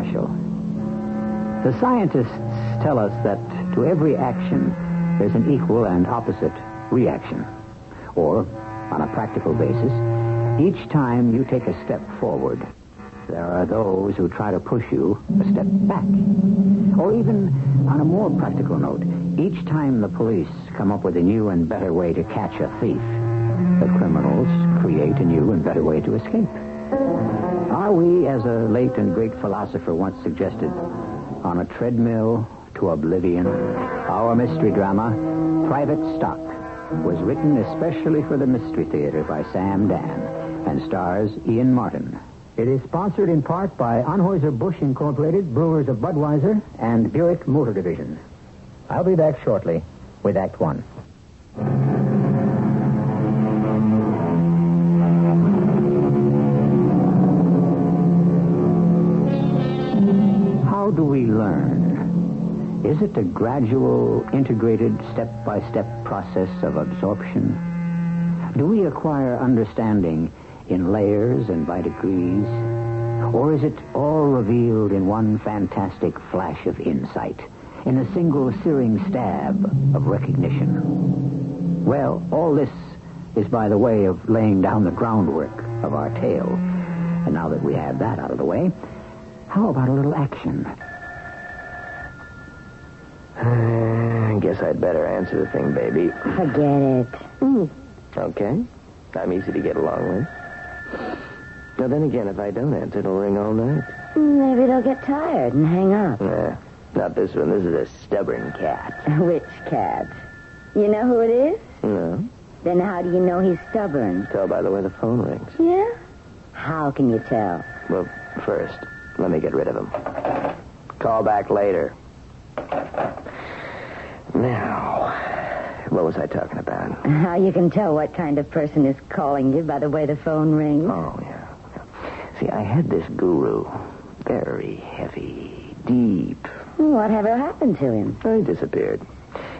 Marshall. The scientists tell us that to every action, there's an equal and opposite reaction. Or, on a practical basis, each time you take a step forward, there are those who try to push you a step back. Or even on a more practical note, each time the police come up with a new and better way to catch a thief, the criminals create a new and better way to escape. Are we, as a late and great philosopher once suggested, on a treadmill to oblivion? Our mystery drama, Private Stock, was written especially for the Mystery Theater by Sam Dann and stars Ian Martin. It is sponsored in part by Anheuser-Busch Incorporated, Brewers of Budweiser, and Buick Motor Division. I'll be back shortly with Act One. Do we learn? Is it a gradual, integrated, step-by-step process of absorption? Do we acquire understanding in layers and by degrees? Or is it all revealed in one fantastic flash of insight, in a single searing stab of recognition? Well, all this is by the way of laying down the groundwork of our tale. And now that we have that out of the way, how about a little action? I guess I'd better answer the thing, baby. Forget it. Hmm. Okay. I'm easy to get along with. Now, then again, if I don't answer, it'll ring all night. Maybe they'll get tired and hang up. Nah, not this one. This is a stubborn cat. Which cat? You know who it is? No. Then how do you know he's stubborn? Tell by the way the phone rings. Yeah? How can you tell? Well, first, let me get rid of him. Call back later. Now, what was I talking about? How you can tell what kind of person is calling you by the way the phone rings? Oh, yeah. See, I had this guru. Very heavy, deep. Whatever happened to him? He disappeared.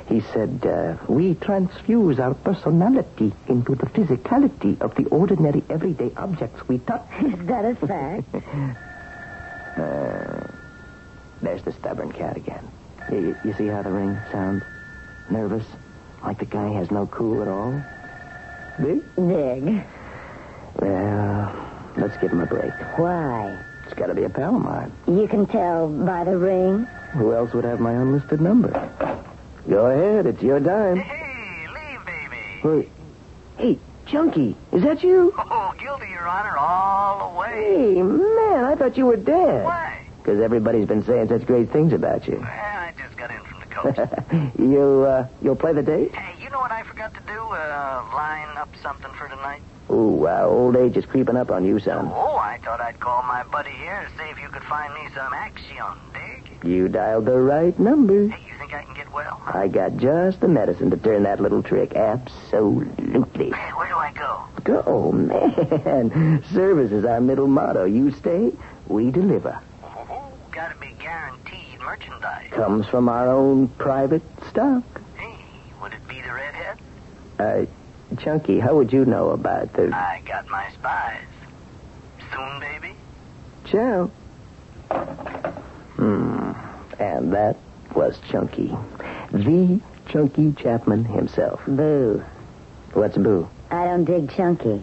He said, uh, we transfuse our personality into the physicality of the ordinary everyday objects we touch. Is that a fact? Uh, there's the stubborn cat again. You, you see how the ring sounds? Nervous? Like the guy has no cool at all? Big? Big. Well, let's give him a break. Why? It's got to be a pal of mine. You can tell by the ring. Who else would have my unlisted number? Go ahead, it's your time. Hey, leave, baby. Well, hey, Chunky, is that you? Oh, guilty, Your Honor, all the way. Hey, man, I thought you were dead. Why? Because everybody's been saying such great things about you. Well, I just got in from the coast. you, uh, you'll play the date? hey, you know what I forgot to do? Uh, line up something for tonight. Ooh, uh, old age is creeping up on you, son. Oh, I thought I'd call my buddy here to see if you could find me some action, dig? You dialed the right number. Hey, think I can get well? I got just the medicine to turn that little trick. Absolutely. Hey, where do I go? Go, man. Service is our middle motto. You stay, we deliver. Oh, gotta be guaranteed merchandise. Comes from our own private stock. Hey, would it be the redhead? Uh, Chunky, how would you know about the... I got my spies. Soon, baby? Ciao. Hmm. And that was Chunky. The Chunky Chapman himself. Boo. What's boo? I don't dig Chunky.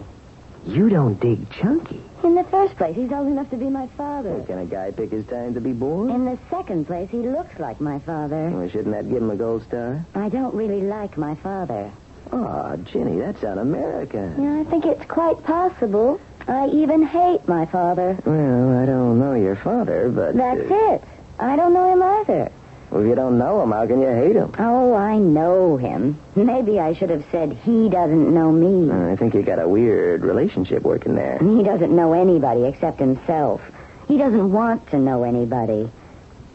You don't dig Chunky. In the first place, he's old enough to be my father. Can a guy pick his time to be born? In the second place, he looks like my father. Well, shouldn't that give him a gold star? I don't really like my father. Oh, Ginny, that's un-American. Yeah, I think it's quite possible. I even hate my father. Well, I don't know your father, but... That's uh, it. I don't know him either. Well, if you don't know him, how can you hate him? Oh, I know him. Maybe I should have said he doesn't know me. I think you got a weird relationship working there. He doesn't know anybody except himself. He doesn't want to know anybody.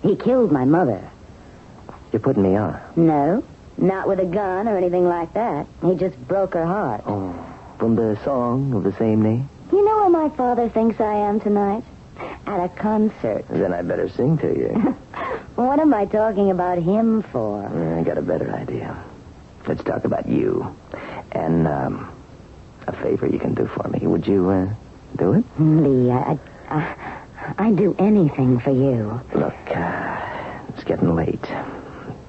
He killed my mother. You're putting me on. No, not with a gun or anything like that. He just broke her heart. Oh, from the song of the same name? You know where my father thinks I am tonight? At a concert. Then I better sing to you. What am I talking about him for? I got a better idea. Let's talk about you. And, um, a favor you can do for me. Would you, uh, do it? Lee, I, I, I'd do anything for you. Look, uh, it's getting late.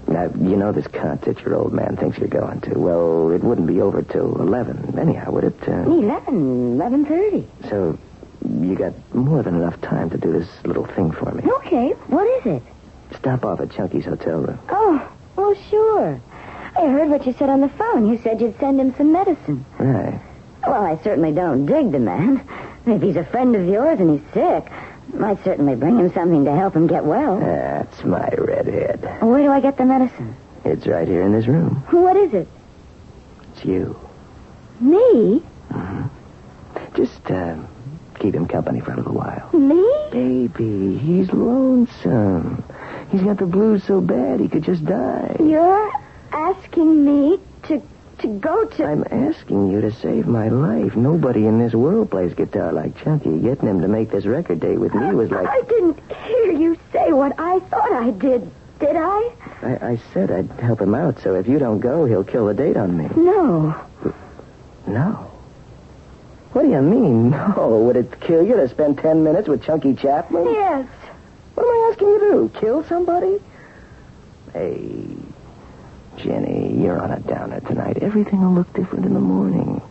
Now, you know this concert your old man thinks you're going to. Well, it wouldn't be over till 11, anyhow, would it? Uh, 11, 11.30. so, you got more than enough time to do this little thing for me. Okay, what is it? Stop off at Chunky's hotel room. Oh, well, sure. I heard what you said on the phone. You said you'd send him some medicine. Right. Well, I certainly don't dig the man. If he's a friend of yours and he's sick, I'd certainly bring him something to help him get well. That's my redhead. Where do I get the medicine? It's right here in this room. What is it? It's you. Me? Just, uh, keep him company for a little while. Me? Baby, he's lonesome. He's got the blues so bad he could just die. You're asking me to to go to. I'm asking you to save my life. Nobody in this world plays guitar like Chunky. Getting him to make this record date with me was like... I didn't hear you say what I thought I did. Did I? I, I said I'd help him out, so if you don't go, he'll kill the date on me. No. No. What do you mean, no? Would it kill you to spend ten minutes with Chunky Chapman? Yes. What am I asking you to do? Kill somebody? Hey, Jenny, you're on a downer tonight. Everything will look different in the morning.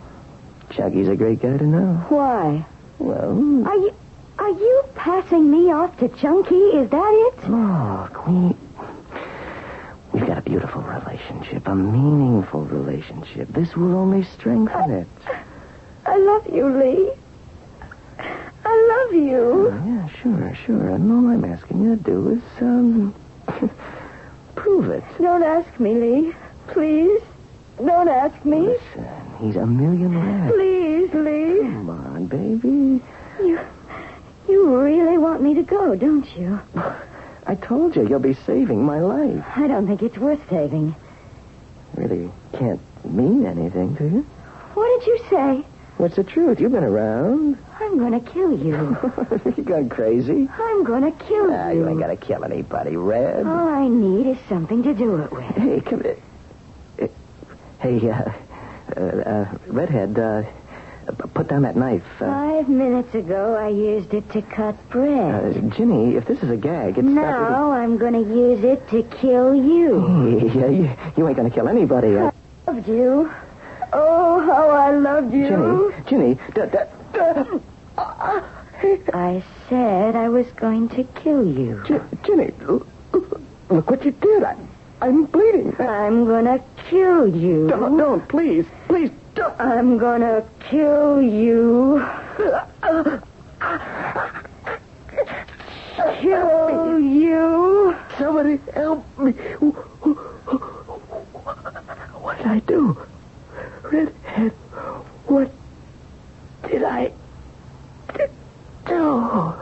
Chunky's a great guy to know. Why? Well, Are you are you passing me off to Chunky? Is that it? look, we... We've got a beautiful relationship, a meaningful relationship. This will only strengthen it. Uh, I love you, Lee. I love you. Oh, yeah, sure, sure. And all I'm asking you to do is, um, prove it. Don't ask me, Lee. Please. Don't ask me. Listen, he's a million rats. Please, Lee. Come on, baby. You you really want me to go, don't you? I told you, you'll be saving my life. I don't think it's worth saving. Really can't mean anything to you. What did you say? What's the truth? You've been around. I'm gonna kill you. you gone crazy? I'm gonna kill Ah, you. you ain't gotta kill anybody, Red. All I need is something to do it with. Hey, come here. Hey, uh, uh, uh Redhead, uh, put down that knife. Uh, Five minutes ago, I used it to cut bread. uh, Ginny, if this is a gag, it's now I'm gonna use it to kill you. not... Hey, you, you ain't gonna kill anybody. Uh, Loved you. Oh, how I loved you. Ginny, Ginny, da, da, da. I said I was going to kill you. Gi- Ginny, look what you did. I, I'm bleeding. I'm gonna kill you. Don't, don't, please, please, don't. I'm gonna kill you. Kill you. Somebody help me. What did I do? Redhead, what did I d- do?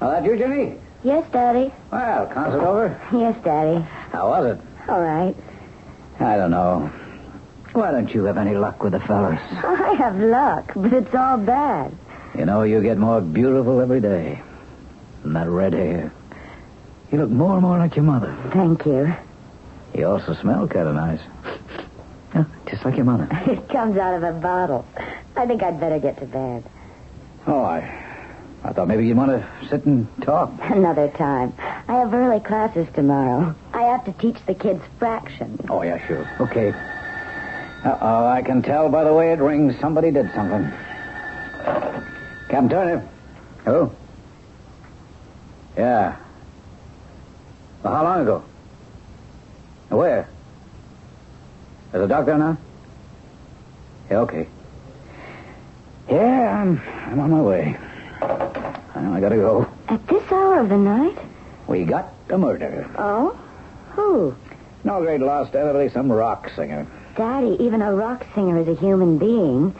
Oh, that you, Jimmy? Yes, Daddy. Well, concert over? Yes, Daddy. How was it? All right. I don't know. Why don't you have any luck with the fellas? I have luck, but it's all bad. You know, you get more beautiful every day. And that red hair. You look more and more like your mother. Thank you. You also smell kind of nice. Yeah, just like your mother. It comes out of a bottle. I think I'd better get to bed. Oh, I, I thought maybe you'd want to sit and talk. Another time. I have early classes tomorrow. I have to teach the kids fractions. Oh, yeah, sure. Okay. Uh-oh, I can tell by the way it rings somebody did something. Captain Turner. Who? Yeah. Well, how long ago? Where? There's a doctor now? Yeah, okay. Yeah, I'm, I'm on my way. Well, I gotta go. At this hour of the night? We got a murder. Oh? Who? No great loss to anybody, some rock singer. Daddy, even a rock singer is a human being.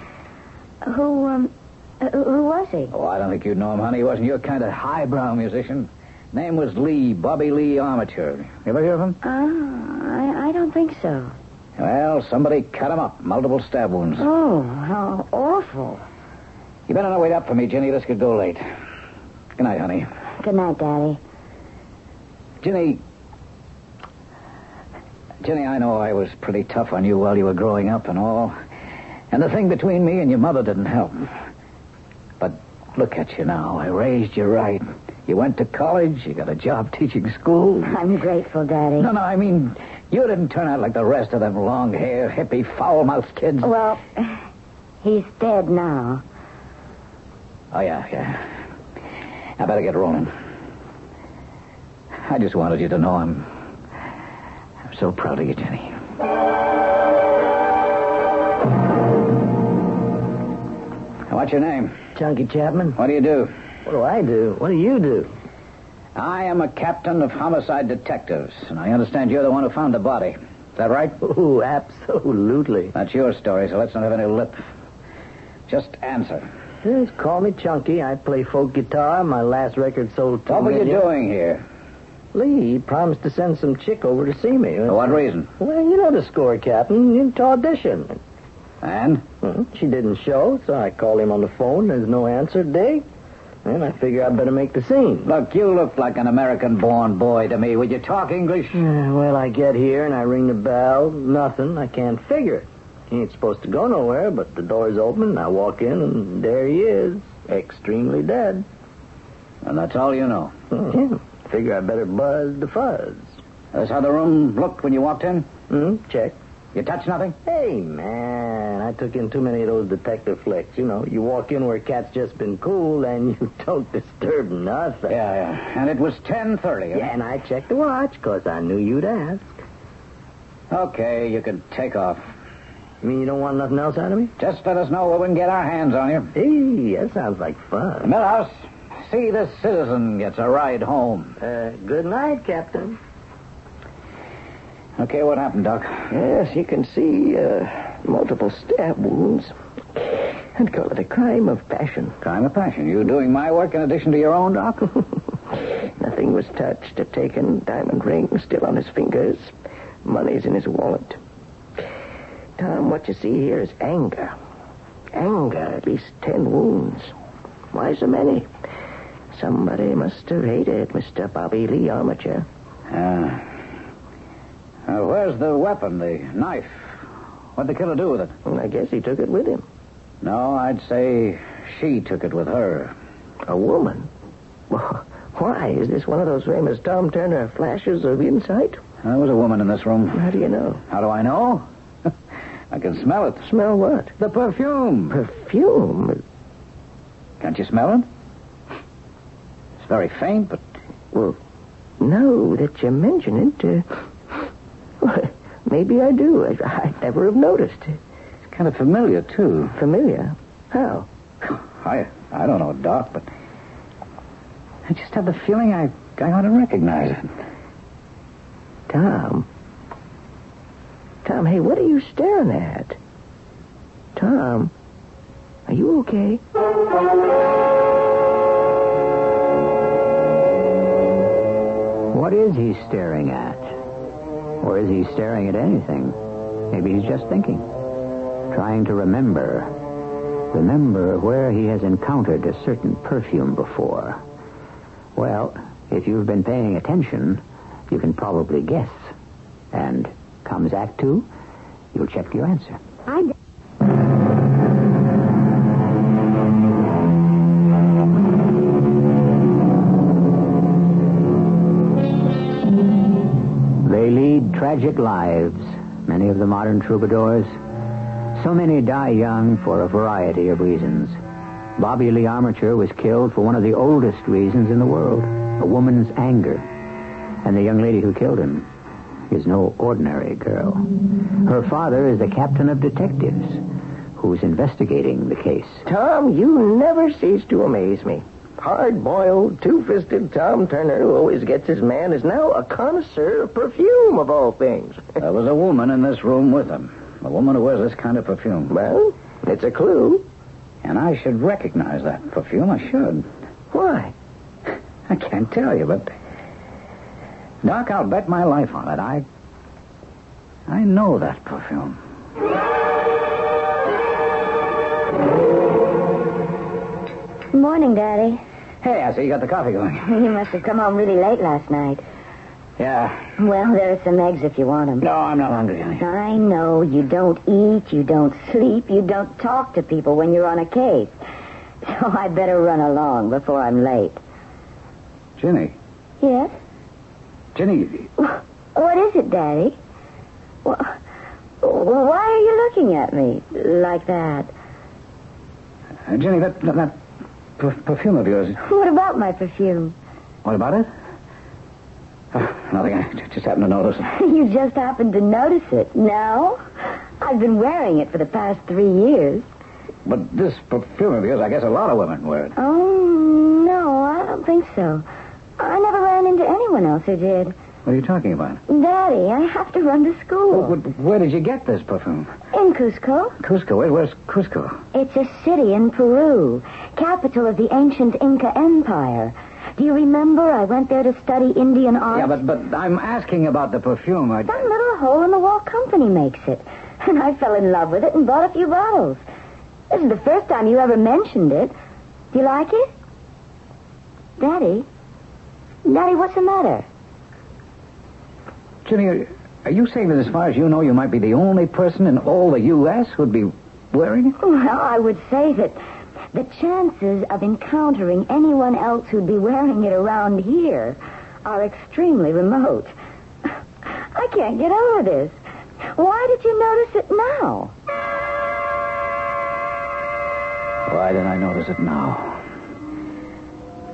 Who, um, uh, who was he? Oh, I don't think you'd know him, honey. He wasn't your kind of highbrow musician. Name was Lee, Bobby Lee Armature. You ever hear of him? Ah, I, I don't think so. Well, somebody cut him up. Multiple stab wounds. Oh, how awful. You better not wait up for me, Jenny. This could go late. Good night, honey. Good night, Daddy. Jenny. Jenny, I know I was pretty tough on you while you were growing up and all. And the thing between me and your mother didn't help. Look at you now. I raised you right. You went to college. You got a job teaching school. I'm grateful, Daddy. No, no, I mean, you didn't turn out like the rest of them long hair, hippie, foul mouthed kids. Well, he's dead now. Oh, yeah, yeah. I better get rolling. I just wanted you to know I'm. I'm so proud of you, Jenny. What's your name? Chunky Chapman. What do you do? What do I do? What do you do? I am a captain of homicide detectives, and I understand you're the one who found the body. Is that right? Oh, absolutely. That's your story, so let's not have any lip. Just answer. Just call me Chunky. I play folk guitar. My last record sold two What were you million. doing here? Lee promised to send some chick over to see me. For what reason? Well, you know the score, Captain. You to audition. And? Hmm, She didn't show, so I called him on the phone. There's no answer, Dig. And I figure I'd better make the scene. Look, you look like an American-born boy to me. Would you talk English? Yeah, well, I get here and I ring the bell. Nothing. I can't figure it. He ain't supposed to go nowhere, but the door's open. And I walk in and there he is, extremely dead. And that's all you know. Yeah. Figure I better buzz the fuzz. That's how the room looked when you walked in? Hmm, check. You touch nothing? Hey, man, I took in too many of those detective flicks. You know, you walk in where cat's just been cooled and you don't disturb nothing. Yeah, yeah. And it was 10.30. Yeah, and I checked the watch because I knew you'd ask. Okay, you can take off. You mean you don't want nothing else out of me? Just let us know where we can get our hands on you. Hey, that sounds like fun. Millhouse, see this citizen gets a ride home. Uh, good night, Captain. Okay, what happened, Doc? Yes, you can see uh, multiple stab wounds. I'd call it a crime of passion. Crime of passion. You doing my work in addition to your own, Doc? Nothing was touched or taken. Diamond ring still on his fingers. Money's in his wallet. Tom, what you see here is anger. Anger, at least ten wounds. Why so many? Somebody must have hated Mr. Bobby Lee Armature. Uh, uh, where's the weapon, the knife? What'd the killer do with it? Well, I guess he took it with him. No, I'd say she took it with her. A woman? Why? Is this one of those famous Tom Turner flashes of insight? There was a woman in this room. How do you know? How do I know? I can smell it. Smell what? The perfume. Perfume? Can't you smell it? It's very faint, but Well, no, that you mention it, uh, maybe I do. I, I never have noticed. it's kind of familiar, too. Familiar? How? I I don't know, Doc, but I just have the feeling I, I ought to recognize it. Tom. Tom, hey, what are you staring at? Tom, are you okay? What is he staring at? Or is he staring at anything? Maybe he's just thinking. Trying to remember. Remember where he has encountered a certain perfume before. Well, if you've been paying attention, you can probably guess. And comes Act Two, you'll check your answer. I. tragic lives, many of the modern troubadours. So many die young for a variety of reasons. Bobby Lee Armature was killed for one of the oldest reasons in the world a woman's anger. And the young lady who killed him is no ordinary girl. Her father is the captain of detectives who's investigating the case. Tom, you never cease to amaze me. Hard-boiled, two-fisted Tom Turner, who always gets his man, is now a connoisseur of perfume, of all things. There was a woman in this room with him. A woman who wears this kind of perfume. Well, it's a clue. And I should recognize that perfume. I should. Why? I can't tell you, but. Doc, I'll bet my life on it. I. I know that perfume. Morning, Daddy. Hey, I see you got the coffee going. You must have come home really late last night. Yeah. Well, there are some eggs if you want them. No, I'm not hungry, honey. I know. You don't eat, you don't sleep, you don't talk to people when you're on a case. So I'd better run along before I'm late. Ginny. Yes? Ginny, What is it, Daddy? Why are you looking at me like that? uh, Ginny, that, that, that per- perfume of yours. What about my perfume? What about it? Oh, nothing. I just happened to notice. it. You just happened to notice it. No? I've been wearing it for the past three years. But this perfume of yours, I guess a lot of women wear it. Oh, no, I don't think so. I never ran into anyone else who did. What are you talking about? Daddy, I have to run to school. Wh- Where did you get this perfume? In Cusco. Cusco. Where, where's Cusco? It's a city in Peru, capital of the ancient Inca Empire. Do you remember I went there to study Indian art? Yeah, but but I'm asking about the perfume. I... Some little hole-in-the-wall company makes it. And I fell in love with it and bought a few bottles. This is the first time you ever mentioned it. Do you like it? Daddy? Daddy, what's the matter? Are- are you saying that as far as you know, you might be the only person in all the U.S. who'd be wearing it? Well, I would say that the chances of encountering anyone else who'd be wearing it around here are extremely remote. I can't get over this. Why did you notice it now? Why did I notice it now?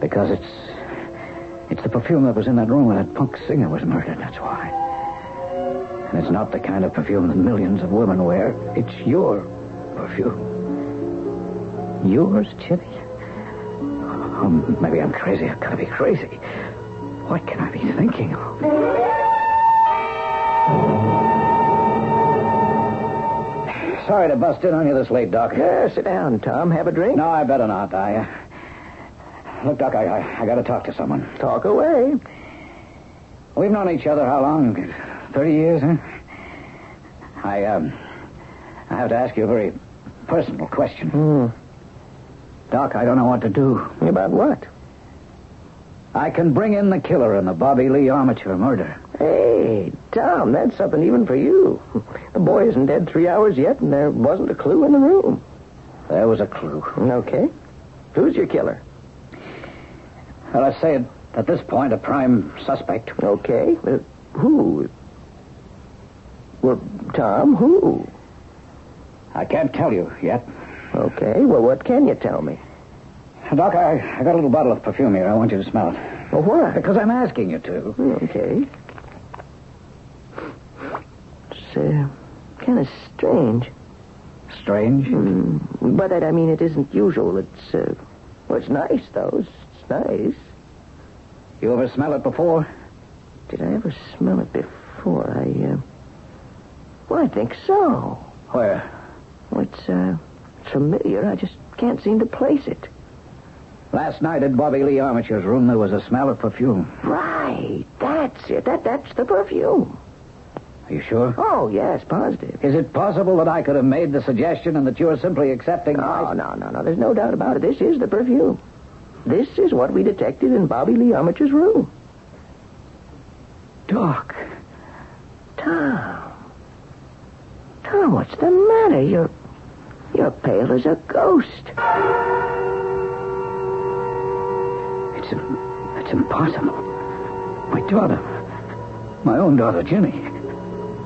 Because it's it's the perfume that was in that room where that punk singer was murdered. That's why. And it's not the kind of perfume that millions of women wear. It's your perfume. Yours, Ginny? Oh, maybe I'm crazy. I've got to be crazy. What can I be thinking of? Sorry to bust in on you this late, Doc. Yeah, sit down, Tom. Have a drink? No, I better not. I, uh... Look, Doc, I, I, I got to talk to someone. Talk away. We've known each other how long? Thirty years, huh? I, um... I have to ask you a very personal question. Hmm. Doc, I don't know what to do. About what? I can bring in the killer in the Bobby Lee Armature murder. Hey, Tom, that's something even for you. The boy isn't dead three hours yet, and there wasn't a clue in the room. There was a clue. Okay. Who's your killer? Well, let's say at this point a prime suspect. Okay. Uh, who? Well, Tom, who? I can't tell you yet. Okay. Well, what can you tell me? Doc, I, I got a little bottle of perfume here. I want you to smell it. Well, why? Because I'm asking you to. Okay. It's uh, kind of strange. Strange? Mm, but I, mean, it isn't usual. It's uh, well, it's nice though. It's, it's nice. You ever smell it before? Did I ever smell it before? I uh, well, I think so. Where? Well, it's uh, it's familiar. I just can't seem to place it. Last night at Bobby Lee Armature's room, there was a smell of perfume. Right. That's it. That that's the perfume. Are you sure? Oh yes, positive. Is it possible that I could have made the suggestion and that you're simply accepting Oh no no no. There's no doubt about it. This is the perfume. this is what we detected in Bobby Lee Armature's room. Doc. Tom. Tom, what's the matter? You're you're pale as a ghost. It's it's impossible. My daughter, my own daughter, Jenny.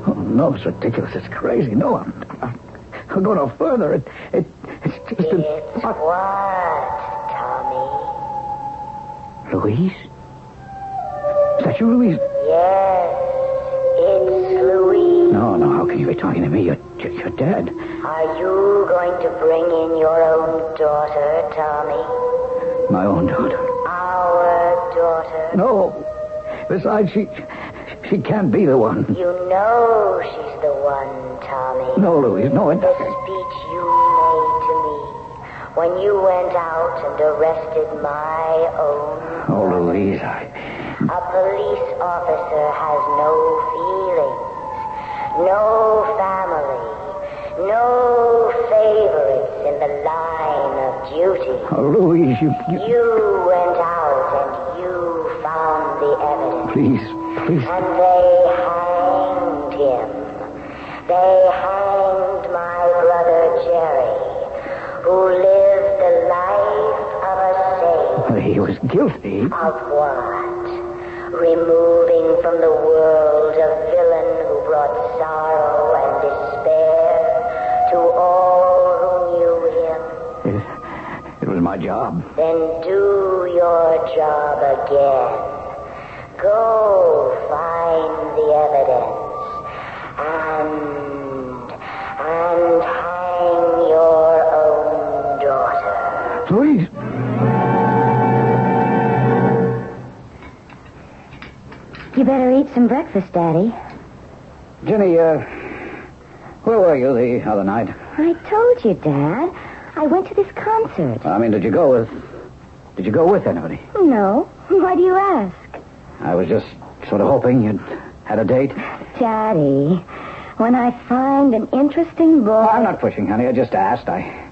Oh no, it's ridiculous. It's crazy. No, I'm, I'm I'll go no further. It, it it's just It's impossible. what, Tommy? Louise? Is that you, Louise? Yes, it's Louise. No, no. How can you be talking to me? You're you're, dead. Are you going to bring in your own daughter, Tommy? My own daughter. Our daughter? No. Besides, she she can't be the one. You know she's the one, Tommy. No, Louise. No, it. Doesn't. The speech you made to me when you went out and arrested my own. Oh, Louise, I. A police officer has no feelings, no family, no favorites in the line of duty. Oh, Louise, you, you. You went out and you found the evidence. Please, please. And they hanged him. They hanged my brother Jerry, who lived the life of a saint. He was guilty. Of what? Removing from the world a my job. Then do your job again. Go find the evidence and and hang your own daughter. Louise. You better eat some breakfast, Daddy. Jenny, uh, where were you the other night? I told you, Dad. I went to this concert. I mean, did you go with. Did you go with anybody? No. Why do you ask? I was just sort of hoping you'd had a date. Daddy, when I find an interesting boy. I'm not pushing, honey. I just asked. I.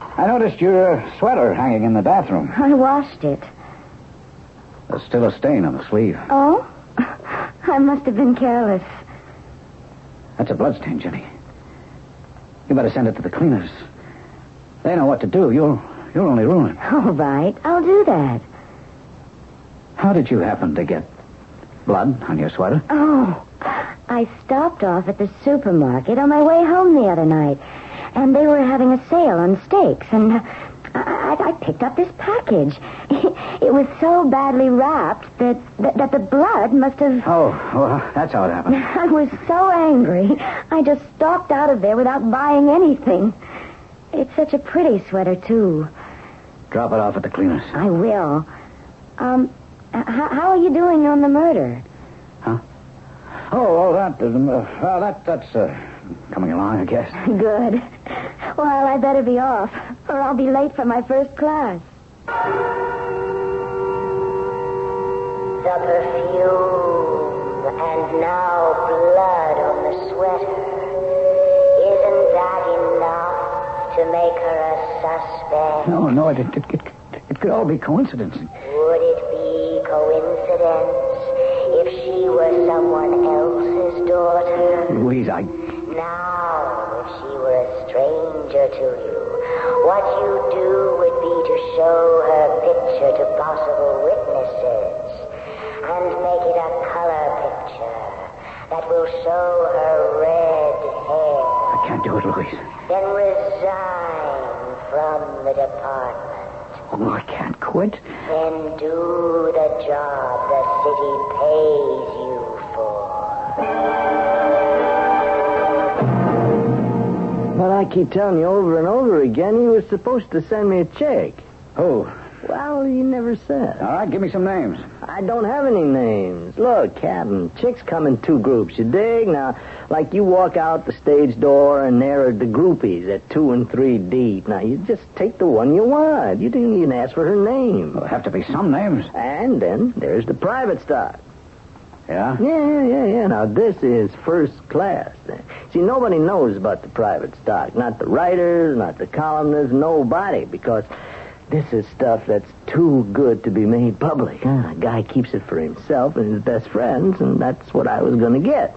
I noticed your sweater hanging in the bathroom. I washed it. There's still a stain on the sleeve. Oh? I must have been careless. That's a bloodstain, Jenny. You better send it to the cleaners. They know what to do. You'll you'll only ruin it. All right, I'll do that. How did you happen to get blood on your sweater? Oh, I stopped off at the supermarket on my way home the other night, and they were having a sale on steaks, and I, I, picked up this package. It was so badly wrapped that, that that the blood must have. Oh, well, that's how it happened. I was so angry. I just stalked out of there without buying anything. It's such a pretty sweater, too. Drop it off at the cleaners. I will. Um, h- how are you doing on the murder? Huh? Oh, oh, that, uh, well, that, that's uh, coming along, I guess. Good. Well, I better be off, or I'll be late for my first class. The perfume and now blood on the sweater. Isn't that enough to make her a suspect? No, no, it, it, it, it, it could all be coincidence. Would it be coincidence if she were someone else's daughter? Louise, I. Now, if she were a stranger to you, what you'd do would be to show her picture to possible witnesses and make it a color picture that will show her red hair. I can't do it, Louise. Then resign from the department. Oh, I can't quit. Then do the job the city pays you for. But I keep telling you over and over again he was supposed to send me a check. Oh, Well, he never said. all right, give me some names. I don't have any names. Look, Captain, chicks come in two groups, you dig? Now, like you walk out the stage door and there are the groupies at two and three deep. Now, you just take the one you want. You didn't even ask for her name. There'll have to be some names. And then there's the private stock. Yeah? Yeah, yeah, yeah, yeah. Now, this is first class. See, nobody knows about the private stock. Not the writers, not the columnists, nobody. Because This is stuff that's too good to be made public. Huh? A guy keeps it for himself and his best friends, and that's what I was going to get.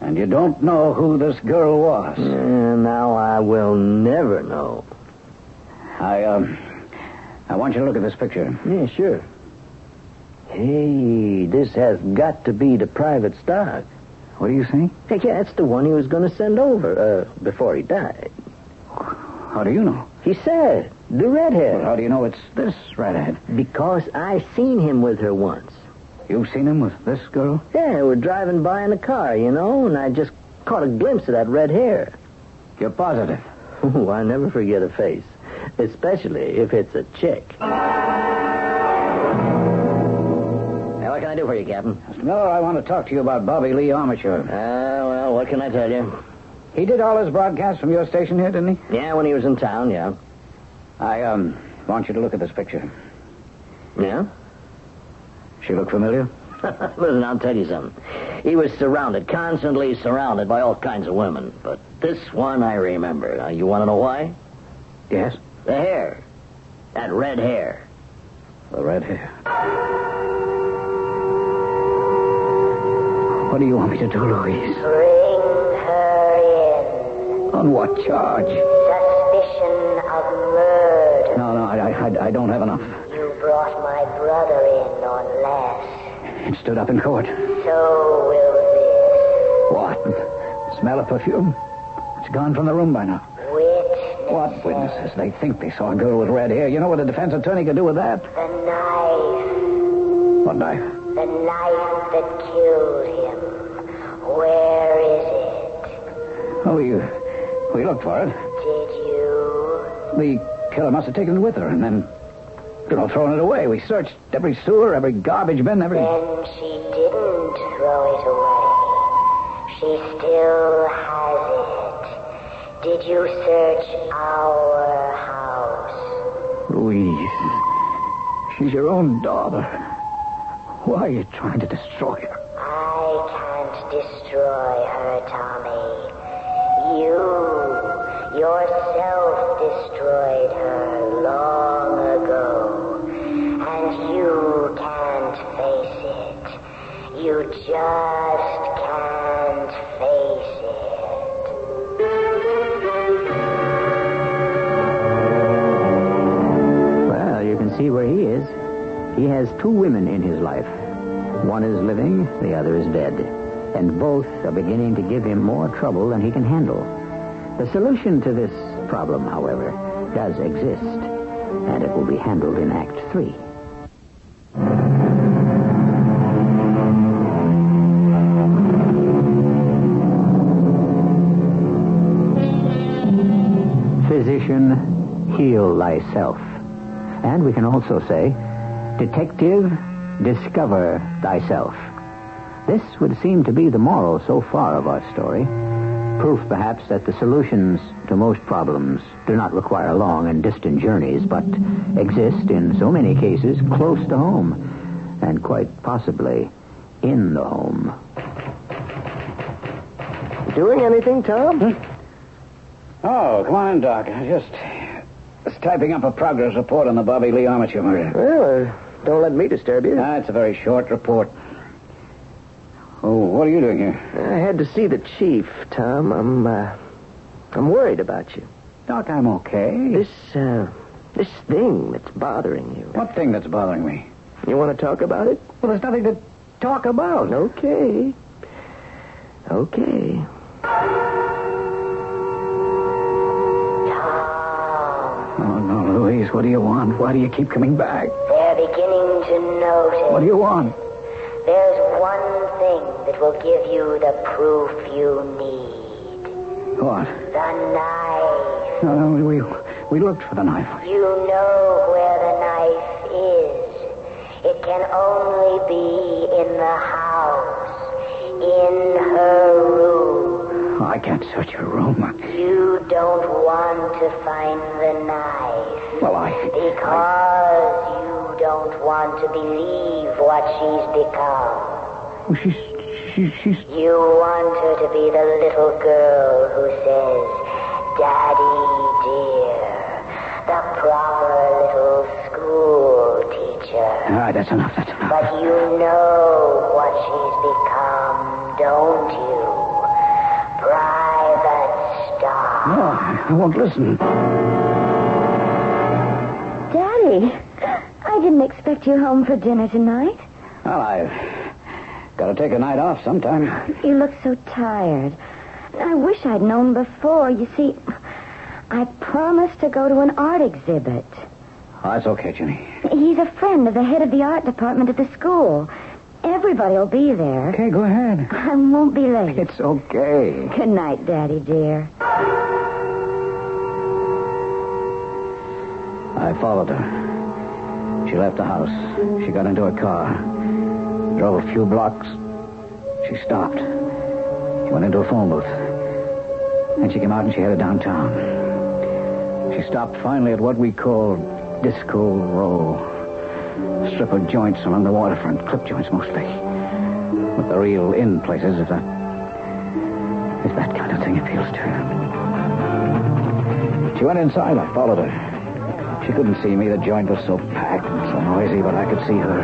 And you don't know who this girl was. And now I will never know. I, um, I want you to look at this picture. Yeah, sure. Hey, this has got to be the private stock. What do you think? Hey, yeah, that's the one he was going to send over uh, before he died. How do you know? He said, the redhead. Well, how do you know it's this redhead? Because I seen him with her once. You've seen him with this girl? Yeah, we're driving by in a car, you know, and I just caught a glimpse of that red hair. You're positive? Oh, I never forget a face, especially if it's a chick. Now, what can I do for you, Captain? Mr. Miller, I want to talk to you about Bobby Lee Armature. Ah, well, what can I tell you? He did all his broadcasts from your station here, didn't he? Yeah, when he was in town, yeah. I, um, want you to look at this picture. Yeah? She look familiar? Listen, I'll tell you something. He was surrounded, constantly surrounded by all kinds of women. But this one I remember. Now, you want to know why? Yes? The hair. That red hair. The red hair. What do you want me to do, Louise? Bring her in. On what charge? Suspicion of murder. No, no, I, I, I don't have enough. You brought my brother in on less. It stood up in court. So will this. What? Smell of perfume? It's gone from the room by now. this. Witness. What witnesses? They think they saw a girl with red hair. You know what a defense attorney could do with that? The knife. What knife? The knife that killed him. Where is it? Oh, we, we looked for it. Did you? The killer must have taken it with her and then, you know, thrown it away. We searched every sewer, every garbage bin, every... Then she didn't throw it away. She still has it. Did you search our house? Louise, she's your own daughter. Why are you trying to destroy her? Can't destroy her, Tommy. You yourself destroyed her long ago. And you can't face it. You just can't face it. Well, you can see where he is. He has two women in his life. One is living, the other is dead. And both are beginning to give him more trouble than he can handle. The solution to this problem, however, does exist, and it will be handled in Act Three. Physician, heal thyself. And we can also say, Detective, discover thyself. This would seem to be the moral so far of our story. Proof, perhaps, that the solutions to most problems do not require long and distant journeys, but exist in so many cases close to home, and quite possibly in the home. Doing anything, Tom? Oh, come on in, Doc. I just was typing up a progress report on the Bobby Lee Armature murder. Well, uh, don't let me disturb you. Ah, it's a very short report. Oh, what are you doing here? I had to see the chief, Tom. I'm, uh, I'm worried about you. Doc, I'm okay. This, uh, this thing that's bothering you. What thing that's bothering me? You want to talk about it? Well, there's nothing to talk about. Okay. Okay. Oh, no, Louise, what do you want? Why do you keep coming back? They're beginning to notice. What do you want? There's one thing that will give you the proof you need. What? The knife. No, no, we, we looked for the knife. You know where the knife is. It can only be in the house. In her room. I can't search your room. You don't want to find the knife. Well, I... Because you don't want to believe what she's become. Oh, she's... She, she's... You want her to be the little girl who says, Daddy dear, the proper little school teacher. All right, that's enough. That's enough. But you know what she's become, don't you? I won't listen. Daddy, I didn't expect you home for dinner tonight. Well, I've got to take a night off sometime. You look so tired. I wish I'd known before. You see, I promised to go to an art exhibit. Oh, that's okay, Jenny. He's a friend of the head of the art department at the school. Everybody will be there. Okay, go ahead. I won't be late. It's okay. Good night, Daddy dear. I followed her. She left the house. She got into a car. Drove a few blocks. She stopped. She went into a phone booth. Then she came out and she headed downtown. She stopped finally at what we call Disco Row. A strip of joints along the waterfront, clip joints mostly. But the real in places, if that if that kind of thing appeals to her. She went inside. I followed her. She couldn't see me. The joint was so packed and so noisy, but I could see her.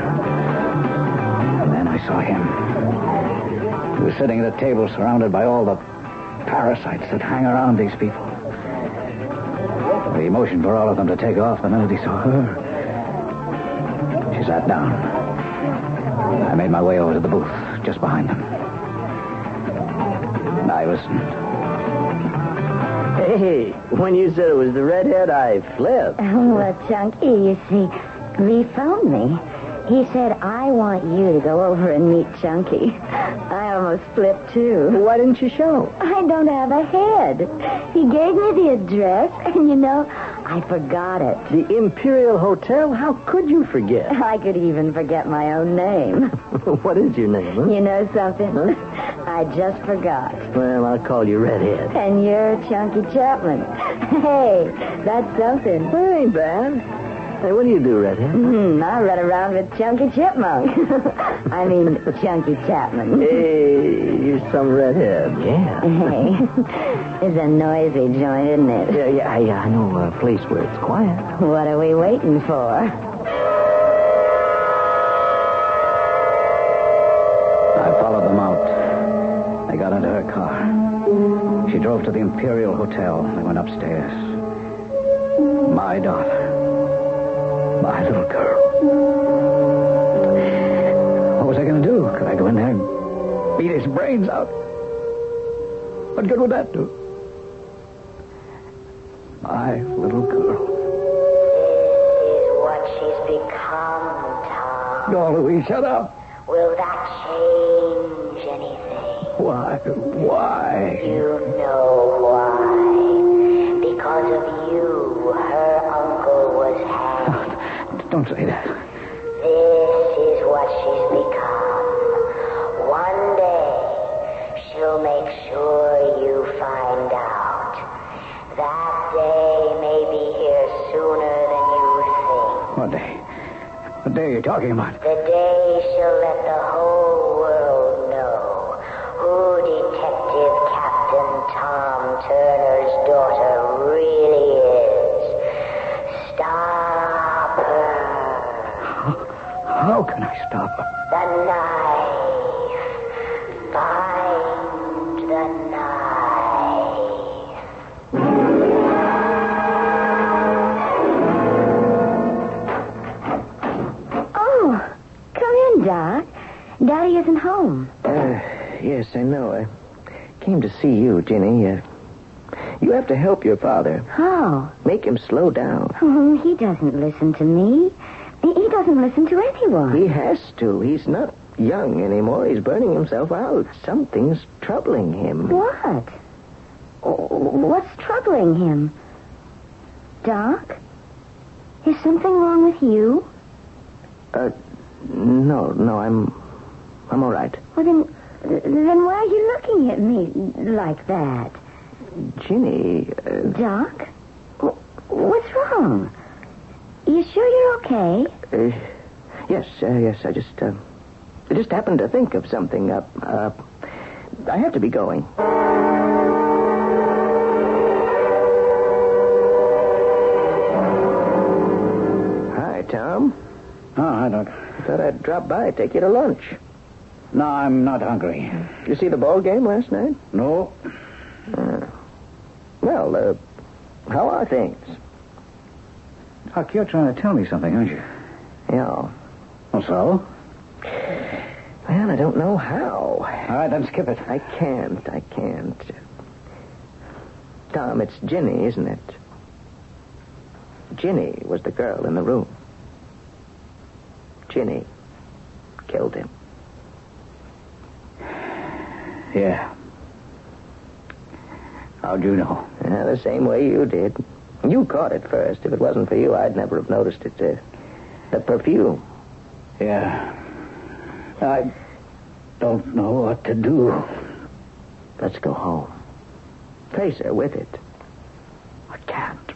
And then I saw him. He was sitting at a table surrounded by all the parasites that hang around these people. He motioned for all of them to take off the minute he saw her. She sat down. I made my way over to the booth, just behind them. I listened. Hey, when you said it was the redhead, I flipped. Oh, well, Chunky, you see, Lee phoned me. He said, I want you to go over and meet Chunky. I almost flipped, too. Why didn't you show? I don't have a head. He gave me the address, and you know, I forgot it. The Imperial Hotel? How could you forget? I could even forget my own name. what is your name, huh? You know something? I just forgot. Well, I'll call you Redhead. And you're Chunky Chapman. Hey, that's something. Well, ain't bad. Hey, what do you do, Redhead? Hmm, I run around with Chunky Chipmunk. I mean, Chunky Chapman. Hey, you're some redhead. Yeah. Hey, it's a noisy joint, isn't it? Yeah, yeah, I, I know a place where it's quiet. What are we waiting for? She drove to the Imperial Hotel. They went upstairs. My daughter. My little girl. What was I going to do? Could I go in there and beat his brains out? What good would that do? My little girl. This is what she's become, Tom. No, Louise, shut up. Will that change? Why? Why? You know why. Because of you, her uncle was hanged. Don't say that. This is what she's become. One day, she'll make sure you find out. That day may be here sooner than you think. What day? What day are you talking about? The day she'll let the whole stop? The knife. Find the knife. Oh, come in, Doc. Daddy isn't home. Uh, yes, I know. I came to see you, Jenny. Uh, you have to help your father. How? Make him slow down. Oh, he doesn't listen to me. Doesn't listen to anyone. He has to. He's not young anymore. He's burning himself out. Something's troubling him. What? Oh, What's troubling him? Doc? Is something wrong with you? Uh, no, no, I'm, I'm all right. Well, then, then why are you looking at me like that? Ginny, uh, Doc? What's wrong? You sure you're okay? Uh, yes, uh, yes, I just, uh, I just happened to think of something. Uh, uh, I have to be going. Hi, Tom. Oh, hi, Doc. I thought I'd drop by, take you to lunch. No, I'm not hungry. You see the ball game last night? No. Uh, well, uh, how are things? Doc, you're trying to tell me something, aren't you? Yeah. Oh, so? Well, I don't know how. All right, then skip it. I can't. I can't. Tom, it's Ginny, isn't it? Ginny was the girl in the room. Ginny killed him. Yeah. How'd you know? Yeah, the same way you did. You caught it first. If it wasn't for you, I'd never have noticed it. Uh, the perfume. Yeah. I don't know what to do. Let's go home. Face her with it. I can't.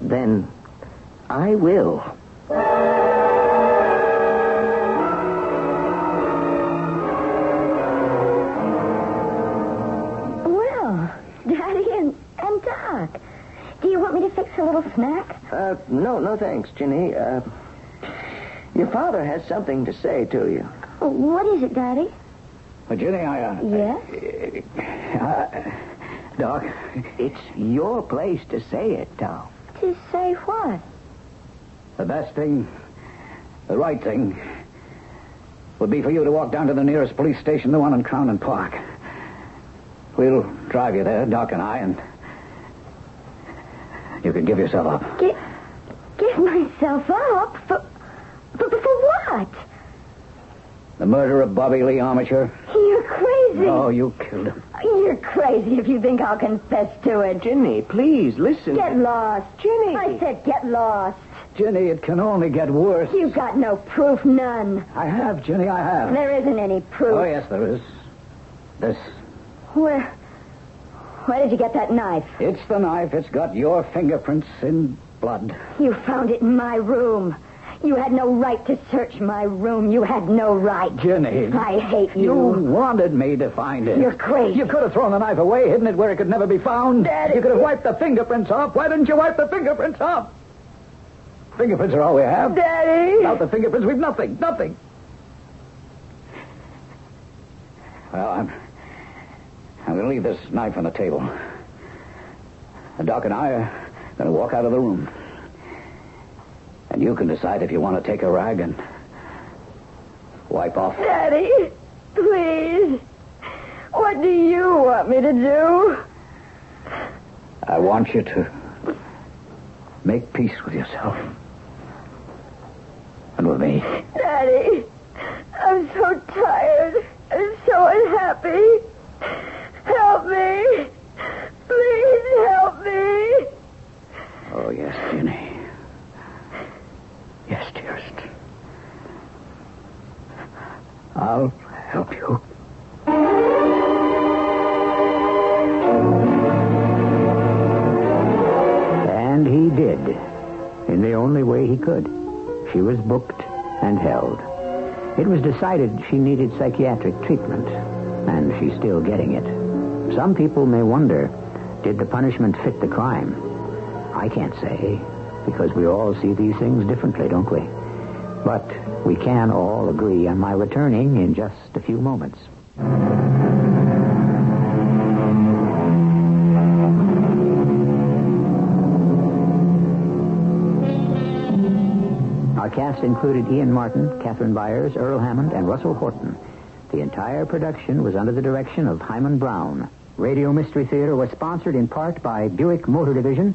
Then I will. Well, Daddy and, and Doc, do you want me to fix a little snack? Uh, no, no thanks, Ginny. Uh, your father has something to say to you. Oh, What is it, Daddy? Well, Ginny, I, uh... Yes? Uh, Doc, It's your place to say it, Tom. To say what? the best thing, the right thing, would be for you to walk down to the nearest police station, the one in Crown and Park. We'll drive you there, Doc and I, and you can give yourself up. Get, give myself up? For what? The murder of Bobby Lee Armature? You're crazy. No, you killed him. You're crazy if you think I'll confess to it. Ginny, please listen. Get lost. Ginny. I said get lost. Jenny, it can only get worse. You've got no proof, none. I have, Jenny, I have. There isn't any proof. Oh, yes, there is. This. Where, where did you get that knife? It's the knife. It's got your fingerprints in blood. You found it in my room. You had no right to search my room. You had no right. Jenny. I hate You you. wanted me to find it. You're crazy. You could have thrown the knife away, hidden it where it could never be found. Daddy. You could have wiped the fingerprints off. Why didn't you wipe the fingerprints off? Fingerprints are all we have. Daddy. Without the fingerprints, we've nothing. Nothing. Well, I'm. I'm going to leave this knife on the table. The doc and I are going to walk out of the room. And you can decide if you want to take a rag and wipe off. Daddy, please. What do you want me to do? I want you to make peace with yourself. And with me. Daddy, I'm so tired and so unhappy. Help me. Please help me. Oh, yes, Jenny. Dearest. I'll help you. And he did, in the only way he could. She was booked and held. It was decided she needed psychiatric treatment, and she's still getting it. Some people may wonder, did the punishment fit the crime? I can't say, because we all see these things differently, don't we? But we can all agree on my returning in just a few moments. Our cast included Ian Martin, Catherine Byers, Earl Hammond, and Russell Horton. The entire production was under the direction of Himan Brown. Radio Mystery Theater was sponsored in part by Buick Motor Division